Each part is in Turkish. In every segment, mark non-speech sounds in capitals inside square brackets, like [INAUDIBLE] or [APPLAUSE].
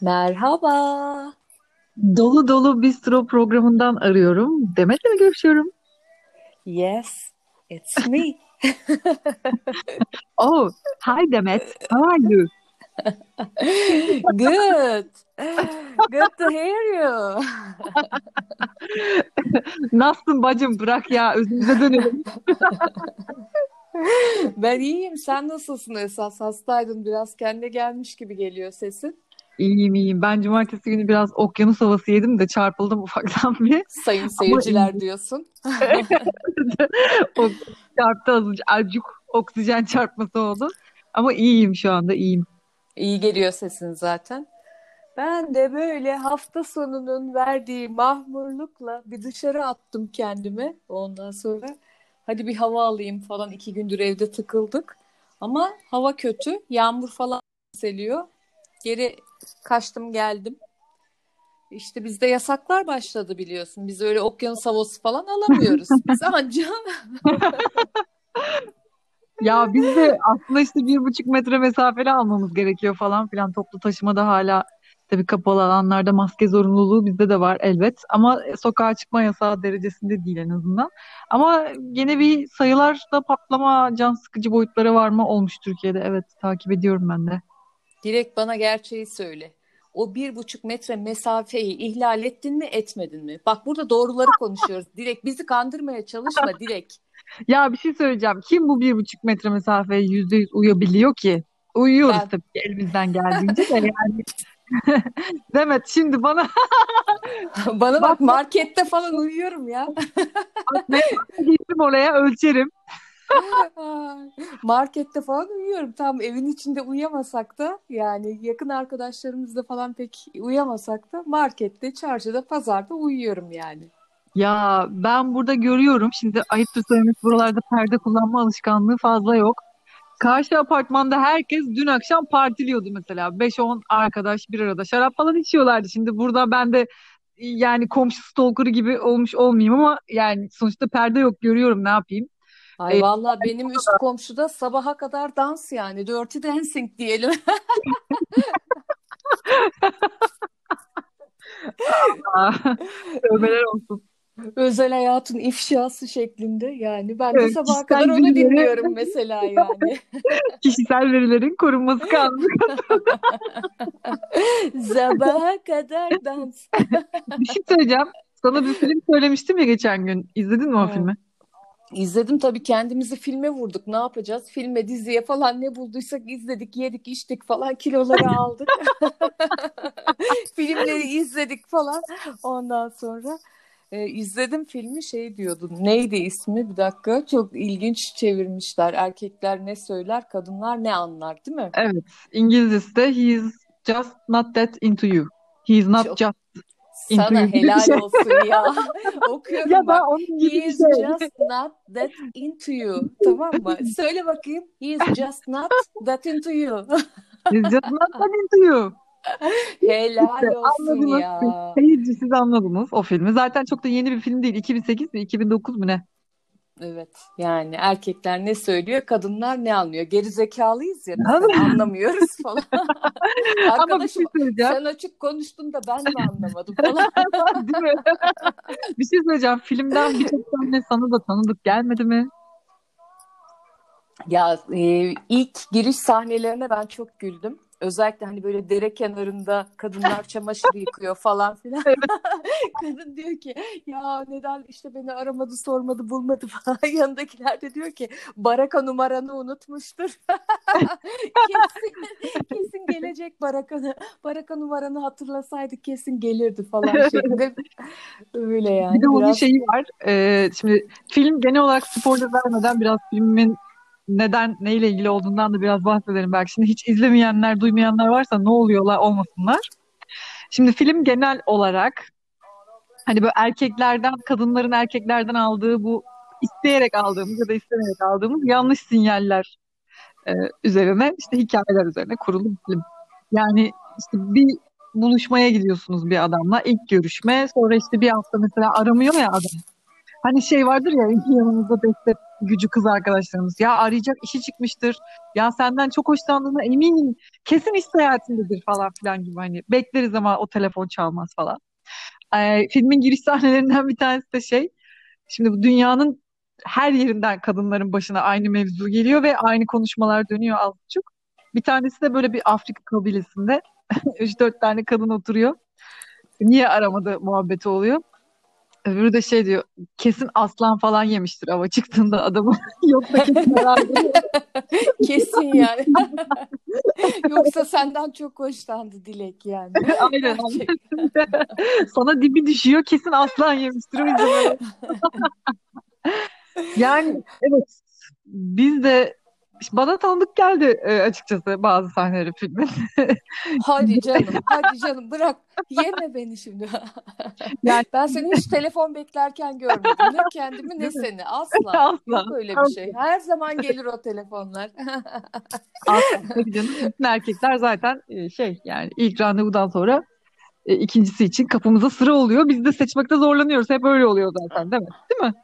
Merhaba. Dolu Dolu Bistro programından arıyorum. Demet'le mi görüşüyorum? Yes, it's me. [LAUGHS] Oh, hi Demet. How are you? Good. Good to hear you. [LAUGHS] Nasılsın bacım? Bırak ya, özümüze dönelim. Ben iyiyim. Sen nasılsın esas? Hastaydın. Biraz kendine gelmiş gibi geliyor sesin. İyiyim iyiyim. Ben cumartesi günü biraz okyanus havası yedim de çarpıldım ufaktan bir. Sayın Ama seyirciler iyiyim. diyorsun. [LAUGHS] O çarptı. Azıcık oksijen çarpması oldu. Ama iyiyim şu anda, iyiyim. İyi geliyor sesin zaten. Ben de böyle hafta sonunun verdiği mahmurlukla bir dışarı attım kendimi. Ondan sonra hadi bir hava alayım falan. iki gündür evde tıkıldık. Ama hava kötü. Yağmur falan seliyor. Geri kaçtım geldim. İşte bizde yasaklar başladı biliyorsun. Biz öyle okyanus havası falan alamıyoruz. [LAUGHS] Biz ancak Ya biz de aslında işte bir buçuk metre mesafeli almamız gerekiyor falan filan. Toplu taşımada hala tabii kapalı alanlarda maske zorunluluğu bizde de var elbet. Ama sokağa çıkma yasağı derecesinde değil en azından. Ama gene bir sayılarda patlama, can sıkıcı boyutları var mı olmuş Türkiye'de. Evet takip ediyorum ben de. Direkt bana gerçeği söyle. O bir buçuk metre mesafeyi ihlal ettin mi etmedin mi? Bak burada doğruları konuşuyoruz. Direkt bizi kandırmaya çalışma direkt. Ya bir şey söyleyeceğim. Kim bu bir buçuk metre mesafeye yüzde yüz uyabiliyor ki? Uyuyoruz Ben tabii ki elimizden geldiğince de yani. [LAUGHS] Demet şimdi bana [LAUGHS] bana bak bak markette falan uyuyorum ya. bak [LAUGHS] gittim oraya ölçerim. [LAUGHS] Markette falan uyuyorum. Tam evin içinde uyuyamasak da yani yakın arkadaşlarımızla falan pek uyuyamasak da markette, çarşıda, pazarda uyuyorum yani. Ya ben burada görüyorum şimdi ayıptır söylemesi buralarda perde kullanma alışkanlığı fazla yok. Karşı apartmanda herkes dün akşam partiliyordu mesela. beş on arkadaş bir arada şarap falan içiyorlardı. Şimdi burada ben de yani komşu stalker'ı gibi olmuş olmayayım ama yani sonuçta perde yok görüyorum ne yapayım. Ay Ee, vallahi benim üst komşuda sabaha kadar dans yani. Dirty dancing diyelim. [LAUGHS] tövbeler olsun. Özel hayatın ifşası şeklinde yani. Ben de Evet, sabaha kadar onu bilgileri, dinliyorum mesela yani. [LAUGHS] kişisel verilerin korunması kanunu. [LAUGHS] Sabaha kadar dans. Bir şey söyleyeceğim. Sana bir film söylemiştim ya geçen gün. İzledin mi o Evet. filmi? İzledim tabii kendimizi filme vurduk. Ne yapacağız? Filme, diziye falan ne bulduysak izledik, yedik, içtik falan kiloları [LAUGHS] aldık. [LAUGHS] Filmleri izledik falan. Ondan sonra e, izledim filmi şey diyordum. Neydi ismi? Bir dakika. Çok ilginç çevirmişler. Erkekler ne söyler, kadınlar ne anlar, değil mi? Evet. İngilizcesi de he is just not that into you. He is not Çok just sana helal şey. olsun ya. [LAUGHS] [LAUGHS] Okuyorum Ya bak. He is şey. just not that into you. Tamam mı? [LAUGHS] Söyle bakayım. He is just not that into you. He is just not that into you. Helal İşte olsun anladınız. ya. Seyirci siz anladınız o filmi. Zaten çok da yeni bir film değil. 2008 mi 2009 mu ne? Evet yani erkekler ne söylüyor kadınlar ne anlıyor geri zekalıyız ya Ama, anlamıyoruz [LAUGHS] falan ama bir arkadaşım şey söyleyeceğim. sen açık konuştun da ben mi anlamadım [LAUGHS] falan Değil mi? Bir şey söyleyeceğim. Filmden birçok sahne sana da tanıdık gelmedi mi? ya e, ilk giriş sahnelerine ben çok güldüm özellikle hani böyle dere kenarında kadınlar [LAUGHS] çamaşır yıkıyor falan filan. [LAUGHS] Kadın diyor ki ya neden işte beni aramadı sormadı bulmadı? [LAUGHS] falan. Yanındakiler de diyor ki baraka numaranı unutmuştur. Kesin kesin gelecek baraka baraka numaranı hatırlasaydık kesin gelirdi falan şeklinde. Öyle Bir yani de onun biraz şeyi var. Ee, şimdi film genel olarak spoiler vermeden biraz filmin neden neyle ilgili olduğundan da biraz bahsedelim belki. Şimdi hiç izlemeyenler, duymayanlar varsa ne oluyorlar olmasınlar. Şimdi film genel olarak hani böyle erkeklerden, kadınların erkeklerden aldığı bu isteyerek aldığımız ya da istemeyerek aldığımız yanlış sinyaller e, üzerine işte hikayeler üzerine kurulu bir film. Yani işte bir buluşmaya gidiyorsunuz bir adamla ilk görüşme sonra işte bir hafta mesela aramıyor ya adam. Hani şey vardır ya [LAUGHS] yanımızda destek gücü kız arkadaşlarımız. Ya arayacak işi çıkmıştır. Ya senden çok hoşlandığına eminim. Kesin iş seyahatindedir falan filan gibi. Hani bekleriz ama o telefon çalmaz falan. Ee, filmin giriş [LAUGHS] sahnelerinden bir tanesi de şey. Şimdi bu dünyanın her yerinden kadınların başına aynı mevzu geliyor ve aynı konuşmalar dönüyor az buçuk. Bir tanesi de böyle bir Afrika kabilesinde [LAUGHS] 3-4 tane kadın oturuyor. Niye aramadı muhabbeti oluyor. Öbürü de şey diyor kesin aslan falan yemiştir hava çıktığında adamı. [LAUGHS] Yoksa kesin [LAUGHS] Kesin yani. [LAUGHS] Yoksa senden çok hoşlandı Dilek yani. Aynen. Sana dibi düşüyor kesin aslan yemiştir o yüzden öyle. Yani evet biz de bana tanıdık geldi e, açıkçası bazı sahneleri filmin. [LAUGHS] Hadi [LAUGHS] canım, hadi canım bırak. Yeme beni şimdi. [LAUGHS] Yani ben seni hiç telefon beklerken görmedim. Ne kendimi ne seni. Asla. Asla. Yok öyle bir şey. Her zaman gelir o telefonlar. Asla. Canım. Erkekler zaten e, şey yani ilk randevudan sonra e, ikincisi için kapımıza sıra oluyor. Biz de seçmekte zorlanıyoruz. Hep öyle oluyor zaten değil mi? Değil mi?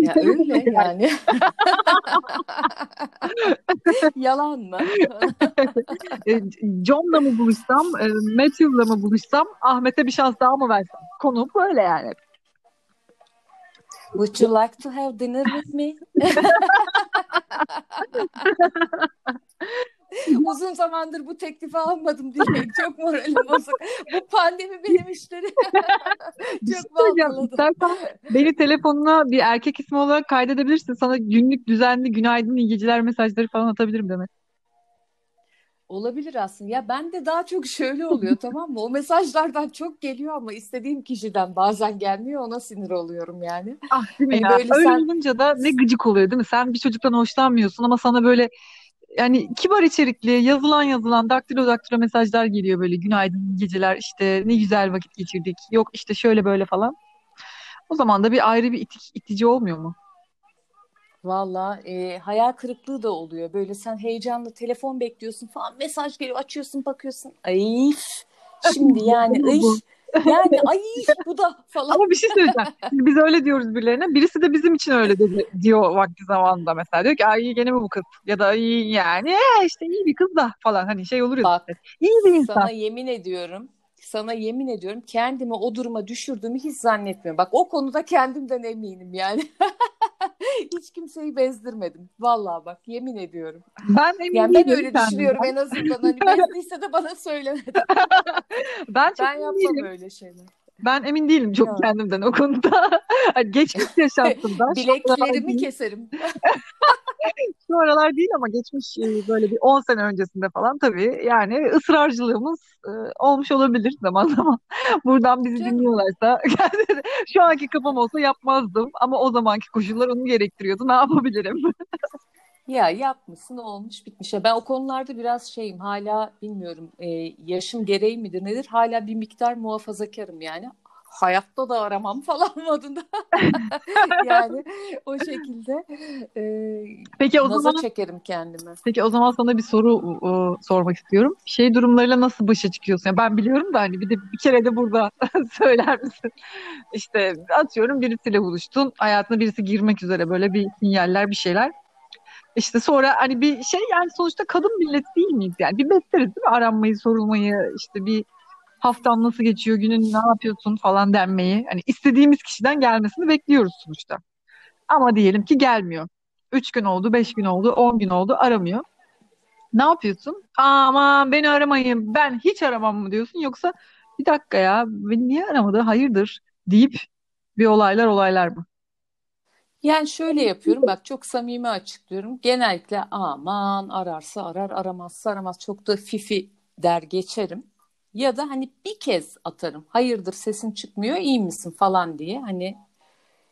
Ya öyle yani. [LAUGHS] Yalan mı? [LAUGHS] E, John'la mı buluşsam, e, Matthew'la mı buluşsam, Ahmet'e bir şans daha mı versem? Konu böyle yani. Would you like to have dinner with me? [LAUGHS] [LAUGHS] Uzun zamandır bu teklifi almadım diye [LAUGHS] çok moralim bozuk. Bu pandemi benim işleri [LAUGHS] çok baltaladı. beni telefonuna bir erkek ismi olarak kaydedebilirsin. Sana günlük düzenli günaydın iyi geceler mesajları falan atabilirim demek. Olabilir aslında. Ya ben de daha çok şöyle oluyor tamam mı? O mesajlardan çok geliyor ama istediğim kişiden bazen gelmiyor. Ona sinir oluyorum yani. Ah değil mi hani ya? Böyle Öyle sen... olunca da ne gıcık oluyor değil mi? Sen bir çocuktan hoşlanmıyorsun ama sana böyle yani kibar içerikli yazılan yazılan daktilo daktilo mesajlar geliyor böyle günaydın geceler işte ne güzel vakit geçirdik yok işte şöyle böyle falan. O zaman da bir ayrı bir itici, itici olmuyor mu? Valla e, hayal kırıklığı da oluyor. Böyle sen heyecanla telefon bekliyorsun falan mesaj geliyor açıyorsun bakıyorsun. Ay [LAUGHS] şimdi yani ay yani [LAUGHS] ay bu da falan. Ama bir şey söyleyeceğim. Biz öyle diyoruz birilerine. Birisi de bizim için öyle dedi, diyor vakti zamanında mesela. Diyor ki ay gene mi bu kız? Ya da iyi yani işte iyi bir kız da falan. Hani şey olur ya. Bak, iyi bir insan. Sana yemin ediyorum sana yemin ediyorum kendimi o duruma düşürdüğümü hiç zannetmiyorum. Bak o konuda kendimden eminim yani. [LAUGHS] hiç kimseyi bezdirmedim. Vallahi bak yemin ediyorum. Ben emin yani ben öyle düşünüyorum en azından. Hani bezdiyse de bana söylemedi. [LAUGHS] ben ben yapmam değilim. öyle şeyler. Ben emin değilim çok ya. kendimden o konuda. [LAUGHS] Hani geçmiş yaşantımda. Bileklerimi keserim. [LAUGHS] Şu aralar değil ama geçmiş e, böyle bir 10 sene öncesinde falan tabii yani ısrarcılığımız e, olmuş olabilir zaman zaman. [LAUGHS] Buradan bizi Canım. dinliyorlarsa [LAUGHS] şu anki kafam olsa yapmazdım ama o zamanki koşullar onu gerektiriyordu. Ne yapabilirim? Ya yapmışsın olmuş bitmiş. Ya ben o konularda biraz şeyim hala bilmiyorum e, yaşım gereği midir nedir hala bir miktar muhafazakarım yani hayatta da aramam [LAUGHS] falan modunda. [LAUGHS] yani o şekilde e, peki o zaman çekerim kendimi. Peki o zaman sana bir soru o, sormak istiyorum. Şey durumlarıyla nasıl başa çıkıyorsun? Yani ben biliyorum da hani bir de bir kere de burada [LAUGHS] söyler misin? İşte atıyorum birisiyle buluştun. Hayatına birisi girmek üzere böyle bir sinyaller bir şeyler. İşte sonra hani bir şey yani sonuçta kadın millet değil miyiz yani? Bir bekleriz değil mi? Aranmayı, sorulmayı, işte bir haftan nasıl geçiyor, günün ne yapıyorsun falan denmeyi. Hani istediğimiz kişiden gelmesini bekliyoruz sonuçta. Ama diyelim ki gelmiyor. Üç gün oldu, beş gün oldu, on gün oldu aramıyor. Ne yapıyorsun? Aman beni aramayın, ben hiç aramam mı diyorsun? Yoksa bir dakika ya, beni niye aramadı, hayırdır deyip bir olaylar olaylar mı? Yani şöyle yapıyorum bak çok samimi açıklıyorum. Genellikle aman ararsa arar aramazsa aramaz çok da fifi der geçerim. Ya da hani bir kez atarım. Hayırdır sesin çıkmıyor iyi misin falan diye. Hani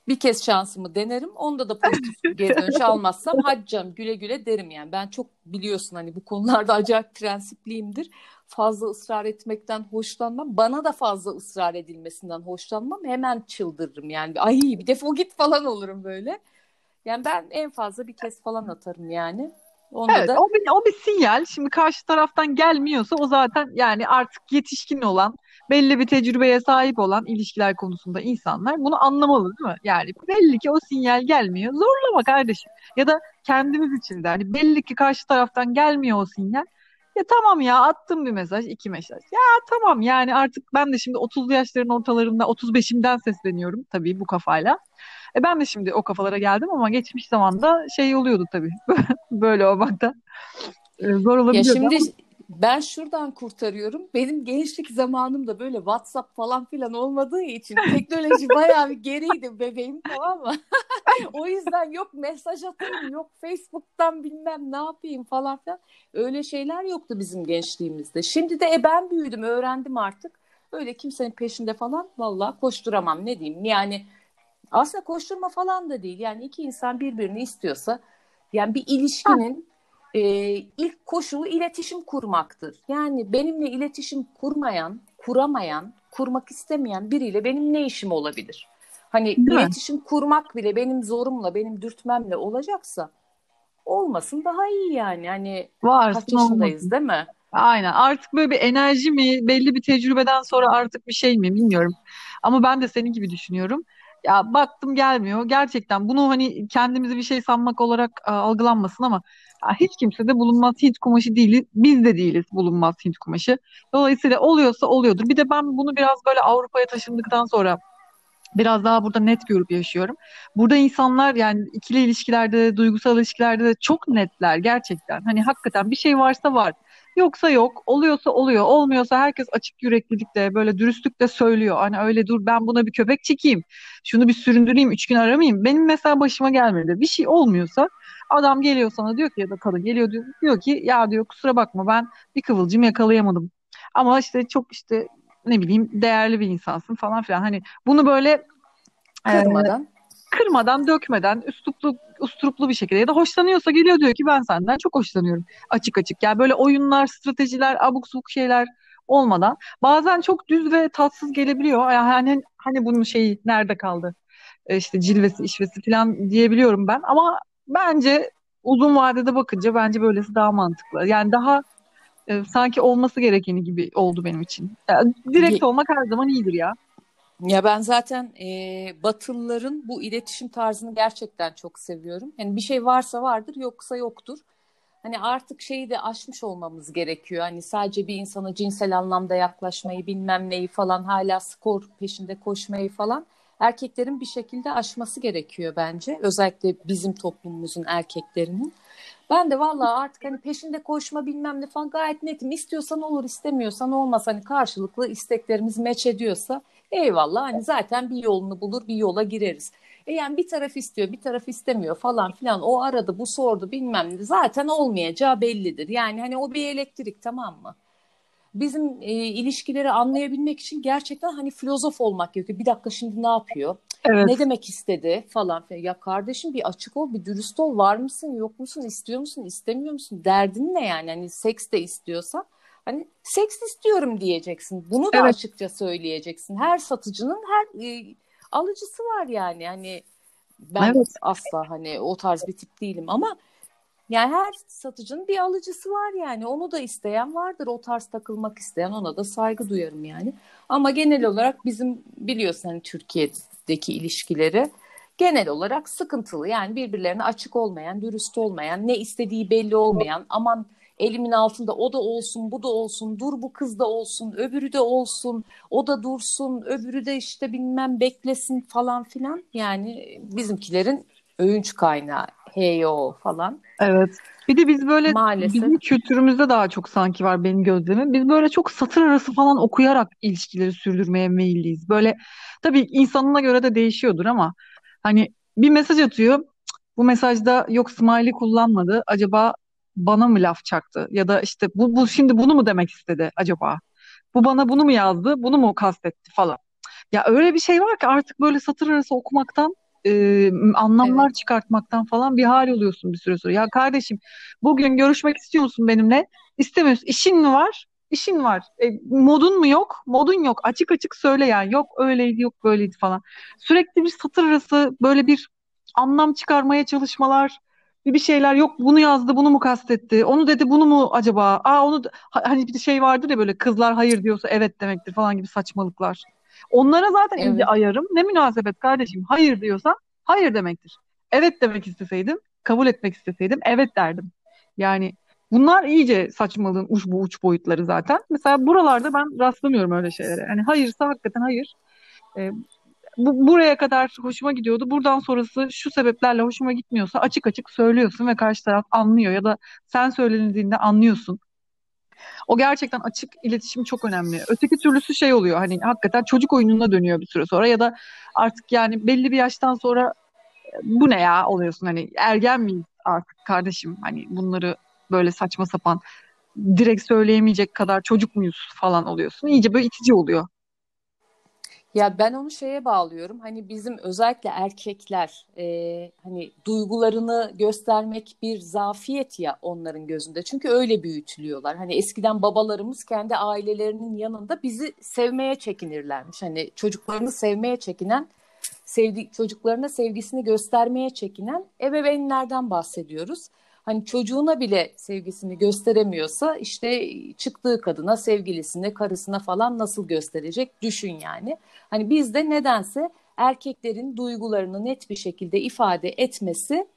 bir kez şansımı denerim. Onda da pozitif [LAUGHS] geri dönüş almazsam hadi canım güle güle derim yani. Ben çok biliyorsun hani bu konularda acayip prensipliyimdir. Fazla ısrar etmekten hoşlanmam. Bana da fazla ısrar edilmesinden hoşlanmam. Hemen çıldırırım yani. Ay bir defol git falan olurum böyle. Yani ben en fazla bir kez falan atarım yani. Onda Evet, da o bir, o bir sinyal. Şimdi karşı taraftan gelmiyorsa o zaten yani artık yetişkin olan, belli bir tecrübeye sahip olan ilişkiler konusunda insanlar bunu anlamalı değil mi? Yani belli ki o sinyal gelmiyor. Zorlama kardeşim. Ya da kendimiz için de hani belli ki karşı taraftan gelmiyor o sinyal. Ya tamam ya attım bir mesaj, iki mesaj. Ya tamam yani artık ben de şimdi 30'lu yaşların ortalarında 35'imden sesleniyorum tabii bu kafayla. E ben de şimdi o kafalara geldim ama geçmiş zamanda şey oluyordu tabii. [LAUGHS] Böyle olmakta e, zor ya olabiliyordu şimdi ama ben şuradan kurtarıyorum. Benim gençlik zamanımda böyle WhatsApp falan filan olmadığı için [LAUGHS] teknoloji bayağı bir geriydi bebeğim tamam mı? [LAUGHS] O yüzden yok mesaj atayım, yok Facebook'tan bilmem ne yapayım falan filan. Öyle şeyler yoktu bizim gençliğimizde. Şimdi de e ben büyüdüm, öğrendim artık. Öyle kimsenin peşinde falan vallahi koşturamam ne diyeyim. Yani aslında koşturma falan da değil. Yani iki insan birbirini istiyorsa yani bir ha, ilişkinin e, ilk koşulu iletişim kurmaktır. Yani benimle iletişim kurmayan, kuramayan, kurmak istemeyen biriyle benim ne işim olabilir? Hani değil mi? iletişim kurmak bile benim zorumla, benim dürtmemle olacaksa olmasın daha iyi yani. Hani Varsın değil mi? Aynen. Artık böyle bir enerji mi, belli bir tecrübeden sonra artık bir şey mi bilmiyorum. Ama ben de senin gibi düşünüyorum. Ya baktım gelmiyor. Gerçekten bunu hani kendimizi bir şey sanmak olarak e, algılanmasın ama ya hiç kimse de bulunmaz Hint kumaşı değiliz. Biz de değiliz bulunmaz Hint kumaşı. Dolayısıyla oluyorsa oluyordur. Bir de ben bunu biraz böyle Avrupa'ya taşındıktan sonra biraz daha burada net görüp yaşıyorum. Burada insanlar yani ikili ilişkilerde, duygusal ilişkilerde de çok netler gerçekten. Hani hakikaten bir şey varsa var. Yoksa yok, oluyorsa oluyor, olmuyorsa herkes açık yüreklilikle, böyle dürüstlükle söylüyor. Hani öyle dur ben buna bir köpek çekeyim, şunu bir süründüreyim, üç gün aramayayım. Benim mesela başıma gelmedi. Bir şey olmuyorsa adam geliyor sana diyor ki ya da kadın geliyor diyor, diyor ki ya diyor kusura bakma ben bir kıvılcım yakalayamadım. Ama işte çok işte ne bileyim değerli bir insansın falan filan. Hani bunu böyle e, Kırmadan. kırmadan, dökmeden, üsluplu, usturuplu bir şekilde ya da hoşlanıyorsa geliyor diyor ki ben senden çok hoşlanıyorum. Açık açık. Yani böyle oyunlar, stratejiler, abuk subuk şeyler olmadan. Bazen çok düz ve tatsız gelebiliyor. Yani hani, hani bunun şeyi nerede kaldı? E, işte cilvesi, işvesi falan diyebiliyorum ben. Ama bence uzun vadede bakınca bence böylesi daha mantıklı. Yani daha e, sanki olması gerekeni gibi oldu benim için. Yani direkt olmak her zaman iyidir ya. Ya ben zaten e, Batılıların bu iletişim tarzını gerçekten çok seviyorum. Yani bir şey varsa vardır, yoksa yoktur. Hani artık şeyi de aşmış olmamız gerekiyor. Hani sadece bir insana cinsel anlamda yaklaşmayı, bilmem neyi falan, hala skor peşinde koşmayı falan erkeklerin bir şekilde aşması gerekiyor bence. Özellikle bizim toplumumuzun erkeklerinin. Ben de vallahi artık hani peşinde koşma bilmem ne falan gayet netim. İstiyorsan olur, istemiyorsan olmaz. Hani karşılıklı isteklerimiz meç ediyorsa eyvallah. Hani zaten bir yolunu bulur, bir yola gireriz. E yani bir taraf istiyor, bir taraf istemiyor falan filan. O aradı, bu sordu bilmem ne. Zaten olmayacağı bellidir. Yani hani o bir elektrik tamam mı? Bizim e, ilişkileri anlayabilmek için gerçekten hani filozof olmak gerekiyor. Bir dakika şimdi ne yapıyor? Ne Evet. demek istedi falan filan. Ya kardeşim bir açık ol, bir dürüst ol. Var mısın, yok musun, istiyor musun, istemiyor musun? Derdin ne yani? Hani seks de istiyorsan hani seks istiyorum diyeceksin. Bunu da Evet. açıkça söyleyeceksin. Her satıcının her e, alıcısı var yani. Hani ben Evet. asla hani o tarz bir tip değilim ama yani her satıcının bir alıcısı var yani. Onu da isteyen vardır. O tarz takılmak isteyen ona da saygı duyarım yani. Ama genel olarak bizim biliyorsun hani Türkiye'deki ilişkileri genel olarak sıkıntılı. Yani birbirlerine açık olmayan, dürüst olmayan, ne istediği belli olmayan, aman elimin altında o da olsun, bu da olsun, dur bu kız da olsun, öbürü de olsun, o da dursun, öbürü de işte bilmem beklesin falan filan. Yani bizimkilerin övünç kaynağı, heyo falan. Evet. Bir de biz böyle Maalesef. bizim kültürümüzde daha çok sanki var benim gözlemim. Biz böyle çok satır arası falan okuyarak ilişkileri sürdürmeye meyilliyiz. Böyle tabii insanına göre de değişiyordur ama hani bir mesaj atıyor. Bu mesajda yok smiley kullanmadı. Acaba bana mı laf çaktı? Ya da işte bu, bu şimdi bunu mu demek istedi acaba? Bu bana bunu mu yazdı? Bunu mu kastetti falan. Ya öyle bir şey var ki artık böyle satır arası okumaktan e, anlamlar Evet. çıkartmaktan falan bir hal oluyorsun bir süre sonra. Ya kardeşim bugün görüşmek istiyor musun benimle? İstemiyorsun. İşin mi var? İşin var. E, modun mu yok? Modun yok. Açık açık söyle yani. Yok öyleydi, yok böyleydi falan. Sürekli bir satır arası böyle bir anlam çıkarmaya çalışmalar. bir şeyler yok bunu yazdı bunu mu kastetti onu dedi bunu mu acaba aa onu hani bir şey vardır ya böyle kızlar hayır diyorsa evet demektir falan gibi saçmalıklar. Onlara zaten Evet. ayarım. Ne münasebet kardeşim hayır diyorsan hayır demektir. Evet demek isteseydim kabul etmek isteseydim evet derdim. Yani bunlar iyice saçmalığın uç bu uç boyutları zaten. Mesela buralarda ben rastlamıyorum öyle şeylere. Yani hayırsa hakikaten hayır. Ee, bu, buraya kadar hoşuma gidiyordu. Buradan sonrası şu sebeplerle hoşuma gitmiyorsa açık açık söylüyorsun ve karşı taraf anlıyor ya da sen söylenildiğinde anlıyorsun. O gerçekten açık iletişim çok önemli. Öteki türlüsü şey oluyor hani hakikaten çocuk oyununa dönüyor bir süre sonra ya da artık yani belli bir yaştan sonra bu ne ya oluyorsun hani ergen miyiz artık kardeşim hani bunları böyle saçma sapan direkt söyleyemeyecek kadar çocuk muyuz falan oluyorsun. İyice böyle itici oluyor. Ya ben onu şeye bağlıyorum. Hani bizim özellikle erkekler e, hani duygularını göstermek bir zafiyet ya onların gözünde. Çünkü öyle büyütülüyorlar. Hani eskiden babalarımız kendi ailelerinin yanında bizi sevmeye çekinirlermiş. Hani çocuklarını sevmeye çekinen, sevdi çocuklarına sevgisini göstermeye çekinen ebeveynlerden bahsediyoruz. Hani çocuğuna bile sevgisini gösteremiyorsa işte çıktığı kadına, sevgilisine, karısına falan nasıl gösterecek düşün yani. Hani bizde nedense erkeklerin duygularını net bir şekilde ifade etmesi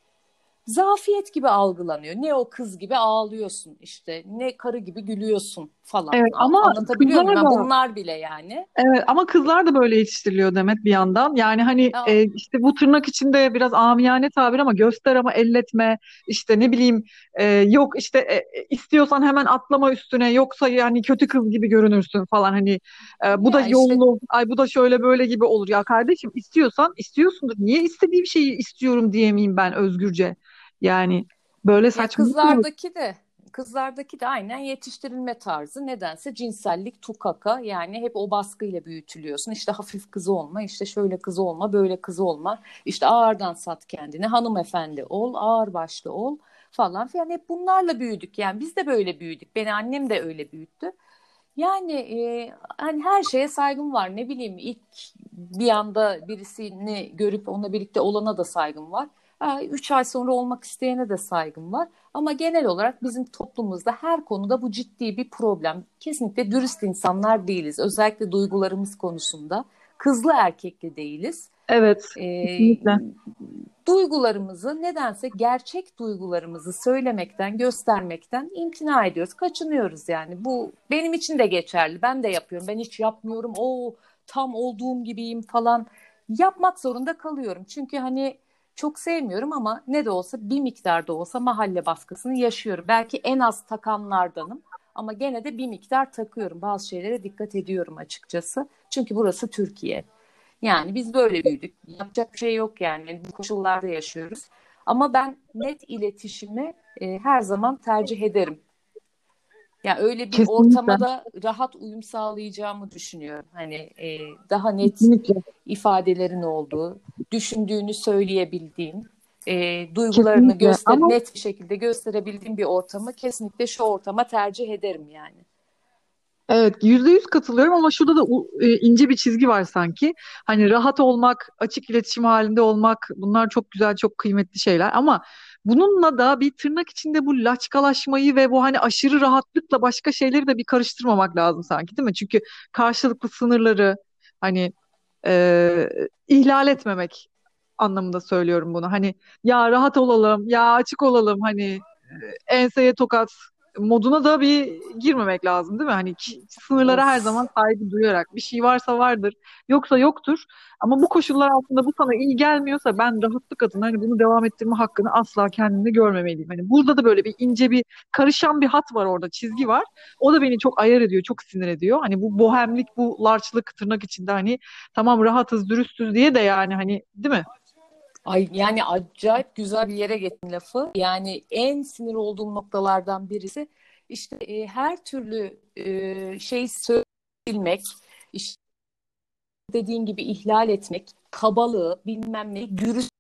zafiyet gibi algılanıyor. Ne o kız gibi ağlıyorsun işte, ne karı gibi gülüyorsun falan. Evet ama Anlatabiliyor muyum? da bunlar bile yani. Evet ama kızlar da böyle yetiştiriliyor Demet bir yandan. Yani hani e, işte bu tırnak içinde biraz amiyane tabir ama göster ama elletme işte ne bileyim e, yok işte e, e, istiyorsan hemen atlama üstüne yoksa yani kötü kız gibi görünürsün falan hani e, bu da ya işte yolunu ay bu da şöyle böyle gibi olur ya kardeşim istiyorsan istiyorsundur. Niye istediğim şeyi istiyorum diyemeyeyim ben özgürce? Yani böyle Ya mı olur? kızlardaki de kızlardaki de aynen yetiştirilme tarzı nedense cinsellik tukaka yani hep o baskıyla büyütülüyorsun. İşte hafif kız olma, işte şöyle kız olma, böyle kız olma. İşte ağırdan sat kendini, hanımefendi ol, ağır başlı ol falan filan. Hep bunlarla büyüdük. Yani biz de böyle büyüdük. Beni annem de öyle büyüttü. Yani e, hani her şeye saygım var. Ne bileyim ilk bir anda birisini görüp onunla birlikte olana da saygım var. Ha, Üç ay sonra olmak isteyene de saygım var. Ama genel olarak bizim toplumumuzda her konuda bu ciddi bir problem. Kesinlikle dürüst insanlar değiliz. Özellikle duygularımız konusunda. Kızlı erkekli değiliz. Evet Ee, kesinlikle. duygularımızı nedense gerçek duygularımızı söylemekten, göstermekten imtina ediyoruz. Kaçınıyoruz yani. Bu benim için de geçerli. Ben de yapıyorum. Ben hiç yapmıyorum. O tam olduğum gibiyim falan. Yapmak zorunda kalıyorum. Çünkü hani çok sevmiyorum ama ne de olsa bir miktar da olsa mahalle baskısını yaşıyorum. Belki en az takanlardanım ama gene de bir miktar takıyorum. Bazı şeylere dikkat ediyorum açıkçası. Çünkü burası Türkiye. Yani biz böyle büyüdük. Yapacak bir şey yok yani. Bu koşullarda yaşıyoruz. Ama ben net iletişimi e, her zaman tercih ederim. Yani öyle bir Kesinlikle. ortama da rahat uyum sağlayacağımı düşünüyorum. Hani e, daha net Kesinlikle. ifadelerin olduğu, düşündüğünü söyleyebildiğin, e, duygularını Kesinlikle. göster Ama net bir şekilde gösterebildiğin bir ortamı kesinlikle şu ortama tercih ederim yani. Evet, yüzde yüz katılıyorum ama şurada da e, ince bir çizgi var sanki. Hani rahat olmak, açık iletişim halinde olmak, bunlar çok güzel, çok kıymetli şeyler. Ama bununla da bir tırnak içinde bu laçkalaşmayı ve bu hani aşırı rahatlıkla başka şeyleri de bir karıştırmamak lazım sanki, değil mi? Çünkü karşılıklı sınırları hani e, ihlal etmemek anlamında söylüyorum bunu. Hani ya rahat olalım, ya açık olalım, hani enseye tokat moduna da bir girmemek lazım değil mi? Hani sınırlara her zaman saygı duyarak bir şey varsa vardır, yoksa yoktur. Ama bu koşullar altında bu sana iyi gelmiyorsa ben rahatlık adına hani bunu devam ettirme hakkını asla kendimde görmemeliyim. Hani burada da böyle bir ince bir karışan bir hat var orada, çizgi var. O da beni çok ayar ediyor, çok sinir ediyor. Hani bu bohemlik, bu larçlık tırnak içinde hani tamam rahatız, dürüstüz diye de yani hani değil mi? Ay yani acayip güzel bir yere getirdin lafı. Yani en sinir olduğum noktalardan birisi işte e, her türlü e, şey söylemek, işte dediğin gibi ihlal etmek, kabalığı, bilmem ne, dürüst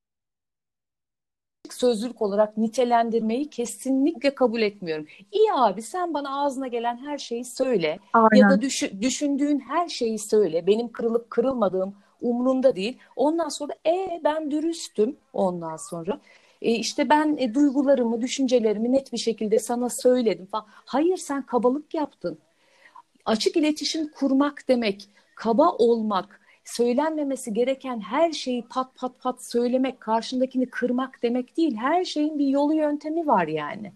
sözlük olarak nitelendirmeyi kesinlikle kabul etmiyorum. İyi abi sen bana ağzına gelen her şeyi söyle ya da Aynen. düşü- düşündüğün her şeyi söyle. Benim kırılıp kırılmadığım umurumda değil. Ondan sonra e ben dürüstüm ondan sonra. E, işte ben e, duygularımı, düşüncelerimi net bir şekilde sana söyledim falan. Hayır sen kabalık yaptın. Açık iletişim kurmak demek, kaba olmak, söylenmemesi gereken her şeyi pat pat pat söylemek, karşındakini kırmak demek değil. Her şeyin bir yolu yöntemi var yani.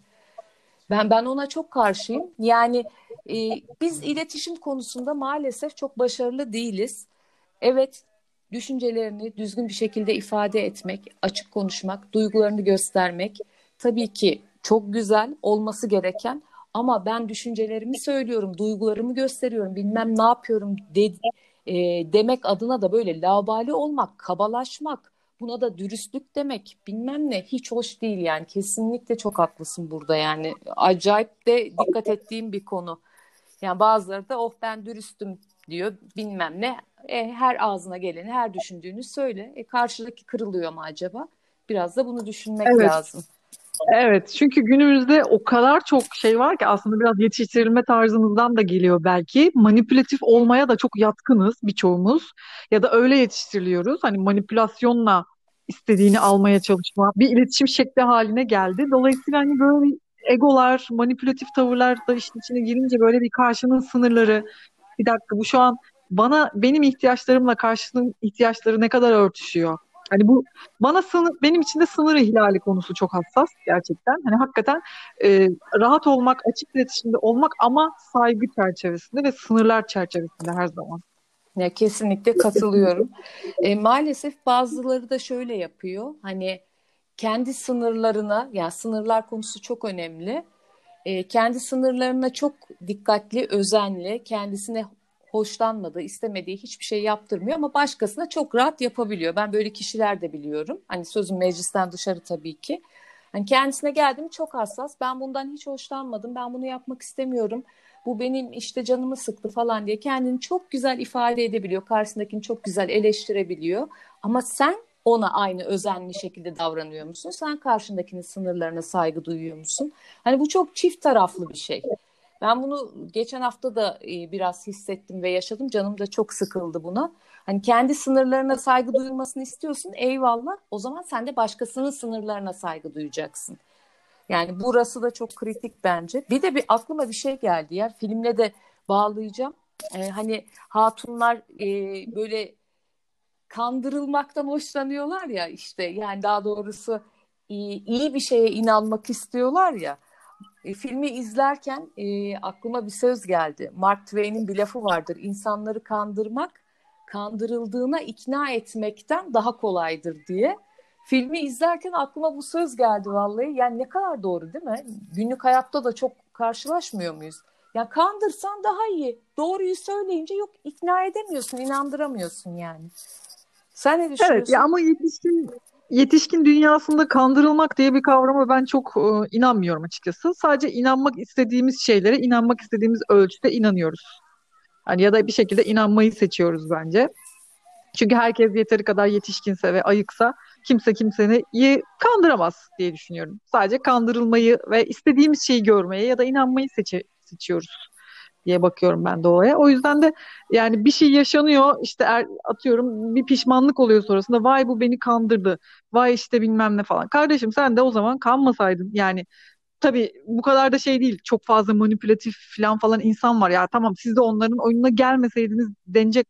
Ben ben ona çok karşıyım. Yani e, biz iletişim konusunda maalesef çok başarılı değiliz. Evet, düşüncelerini düzgün bir şekilde ifade etmek, açık konuşmak, duygularını göstermek tabii ki çok güzel olması gereken. Ama ben düşüncelerimi söylüyorum, duygularımı gösteriyorum, bilmem ne yapıyorum de, e, demek adına da böyle labali olmak, kabalaşmak, buna da dürüstlük demek bilmem ne hiç hoş değil yani. Kesinlikle çok haklısın burada yani. Acayip de dikkat ettiğim bir konu. Yani bazıları da oh ben dürüstüm diyor bilmem ne e, her ağzına geleni her düşündüğünü söyle e, karşıdaki kırılıyor mu acaba? Biraz da bunu düşünmek evet. lazım. Evet çünkü günümüzde o kadar çok şey var ki aslında biraz yetiştirilme tarzımızdan da geliyor belki. Manipülatif olmaya da çok yatkınız birçoğumuz ya da öyle yetiştiriliyoruz. Hani manipülasyonla istediğini almaya çalışma bir iletişim şekli haline geldi. Dolayısıyla hani böyle egolar, manipülatif tavırlar da işin içine girince böyle bir karşının sınırları bir dakika bu şu an bana benim ihtiyaçlarımla karşının ihtiyaçları ne kadar örtüşüyor? Hani bu bana sınır, benim için de sınır ihlali konusu çok hassas gerçekten. Hani hakikaten e, rahat olmak, açık iletişimde olmak ama saygı çerçevesinde ve sınırlar çerçevesinde her zaman. Ya kesinlikle katılıyorum. e, maalesef bazıları da şöyle yapıyor. Hani kendi sınırlarına, yani sınırlar konusu çok önemli. E, kendi sınırlarına çok dikkatli, özenli, kendisine hoşlanmadığı, istemediği hiçbir şey yaptırmıyor ama başkasına çok rahat yapabiliyor. Ben böyle kişiler de biliyorum. Hani sözüm meclisten dışarı tabii ki. Hani kendisine geldim çok hassas. Ben bundan hiç hoşlanmadım. Ben bunu yapmak istemiyorum. Bu benim işte canımı sıktı falan diye kendini çok güzel ifade edebiliyor. Karşısındakini çok güzel eleştirebiliyor. Ama sen ona aynı özenli şekilde davranıyor musun? Sen karşındakinin sınırlarına saygı duyuyor musun? Hani bu çok çift taraflı bir şey. Ben bunu geçen hafta da e, biraz hissettim ve yaşadım. Canım da çok sıkıldı buna. Hani kendi sınırlarına saygı duyulmasını istiyorsun. Eyvallah. O zaman sen de başkasının sınırlarına saygı duyacaksın. Yani burası da çok kritik bence. Bir de bir aklıma bir şey geldi ya. Filmle de bağlayacağım. Ee, hani hatunlar e, böyle kandırılmaktan hoşlanıyorlar ya işte. Yani daha doğrusu iyi, iyi bir şeye inanmak istiyorlar ya. E, filmi izlerken e, aklıma bir söz geldi. Mark Twain'in bir lafı vardır. İnsanları kandırmak, kandırıldığına ikna etmekten daha kolaydır diye. Filmi izlerken aklıma bu söz geldi vallahi. Yani ne kadar doğru değil mi? Günlük hayatta da çok karşılaşmıyor muyuz? Ya kandırsan daha iyi. Doğruyu söyleyince yok ikna edemiyorsun, inandıramıyorsun yani. Sen ne düşünüyorsun? Evet ya ama yetişkin yetişkin dünyasında kandırılmak diye bir kavrama ben çok e, inanmıyorum açıkçası. Sadece inanmak istediğimiz şeylere inanmak istediğimiz ölçüde inanıyoruz. Hani ya da bir şekilde inanmayı seçiyoruz bence. Çünkü herkes yeteri kadar yetişkinse ve ayıksa kimse kimseyi kandıramaz diye düşünüyorum. Sadece kandırılmayı ve istediğimiz şeyi görmeye ya da inanmayı seçi seçiyoruz diye bakıyorum ben de olaya. O yüzden de yani bir şey yaşanıyor işte er, atıyorum bir pişmanlık oluyor sonrasında vay bu beni kandırdı. Vay işte bilmem ne falan. Kardeşim sen de o zaman kanmasaydın yani tabii bu kadar da şey değil. Çok fazla manipülatif falan falan insan var. Ya tamam siz de onların oyununa gelmeseydiniz denecek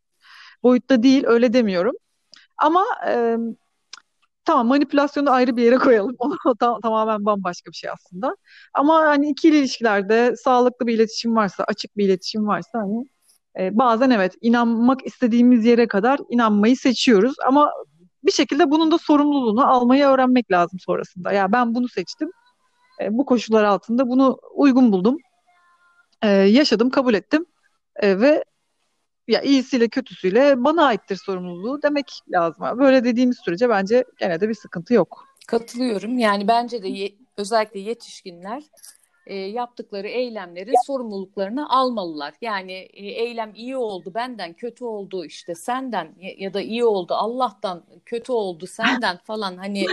boyutta değil. Öyle demiyorum. Ama e, Tamam manipülasyonu ayrı bir yere koyalım. [LAUGHS] O tam, tamamen bambaşka bir şey aslında. Ama hani ikili ilişkilerde sağlıklı bir iletişim varsa, açık bir iletişim varsa hani e, bazen evet inanmak istediğimiz yere kadar inanmayı seçiyoruz. Ama bir şekilde bunun da sorumluluğunu almayı öğrenmek lazım sonrasında. Ya ben bunu seçtim. E, bu koşullar altında bunu uygun buldum. E, yaşadım, kabul ettim. E, ve ya iyisiyle kötüsüyle bana aittir sorumluluğu demek lazım. Böyle dediğimiz sürece bence gene de bir sıkıntı yok. Katılıyorum. Yani bence de ye- özellikle yetişkinler e, yaptıkları eylemlerin sorumluluklarını almalılar. Yani e, eylem iyi oldu benden, kötü oldu işte senden ya, ya da iyi oldu Allah'tan, kötü oldu senden [LAUGHS] falan hani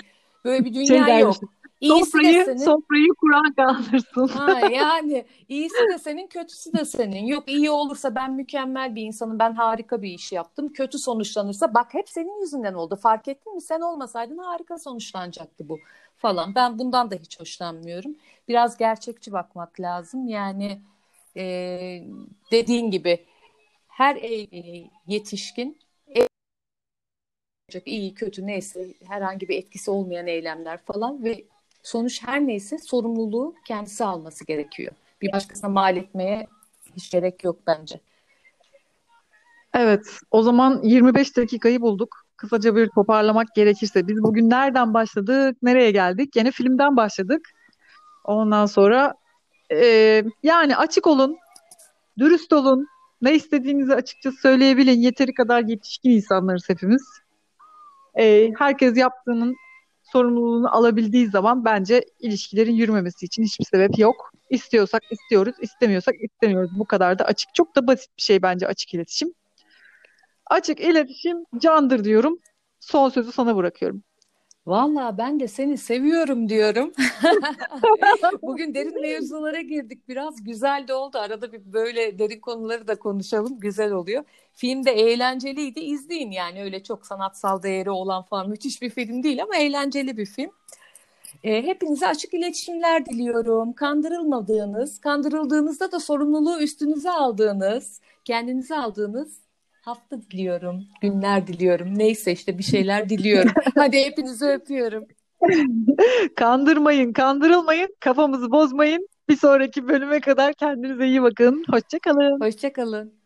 böyle bir dünya şey yok. İyisi sofrayı, de senin. Sofrayı Kur'an kaldırsın. Ha, yani iyisi de senin, kötüsü de senin. Yok iyi olursa ben mükemmel bir insanım, ben harika bir iş yaptım. Kötü sonuçlanırsa bak hep senin yüzünden oldu. Fark ettin mi? Sen olmasaydın harika sonuçlanacaktı bu falan. Ben bundan da hiç hoşlanmıyorum. Biraz gerçekçi bakmak lazım. Yani e, dediğin gibi her evli yetişkin iyi kötü neyse herhangi bir etkisi olmayan eylemler falan ve sonuç her neyse sorumluluğu kendisi alması gerekiyor. Bir başkasına mal etmeye hiç gerek yok bence. Evet, o zaman 25 dakikayı bulduk. Kısaca bir toparlamak gerekirse biz bugün nereden başladık, nereye geldik? Yine filmden başladık. Ondan sonra e, yani açık olun, dürüst olun, ne istediğinizi açıkça söyleyebilin. Yeteri kadar yetişkin insanlarız hepimiz. E, herkes yaptığının sorumluluğunu alabildiği zaman bence ilişkilerin yürümemesi için hiçbir sebep yok. İstiyorsak istiyoruz, istemiyorsak istemiyoruz. Bu kadar da açık. Çok da basit bir şey bence açık iletişim. Açık iletişim candır diyorum. Son sözü sana bırakıyorum. Valla ben de seni seviyorum diyorum. [LAUGHS] Bugün derin mevzulara girdik biraz. Güzel de oldu. Arada bir böyle derin konuları da konuşalım. Güzel oluyor. Film de eğlenceliydi. İzleyin yani öyle çok sanatsal değeri olan falan müthiş bir film değil ama eğlenceli bir film. E, hepinize açık iletişimler diliyorum. Kandırılmadığınız, kandırıldığınızda da sorumluluğu üstünüze aldığınız, kendinize aldığınız hafta diliyorum, günler diliyorum. Neyse işte bir şeyler diliyorum. [LAUGHS] Hadi hepinizi öpüyorum. [LAUGHS] Kandırmayın, kandırılmayın, kafamızı bozmayın. Bir sonraki bölüme kadar kendinize iyi bakın. Hoşçakalın. Hoşçakalın.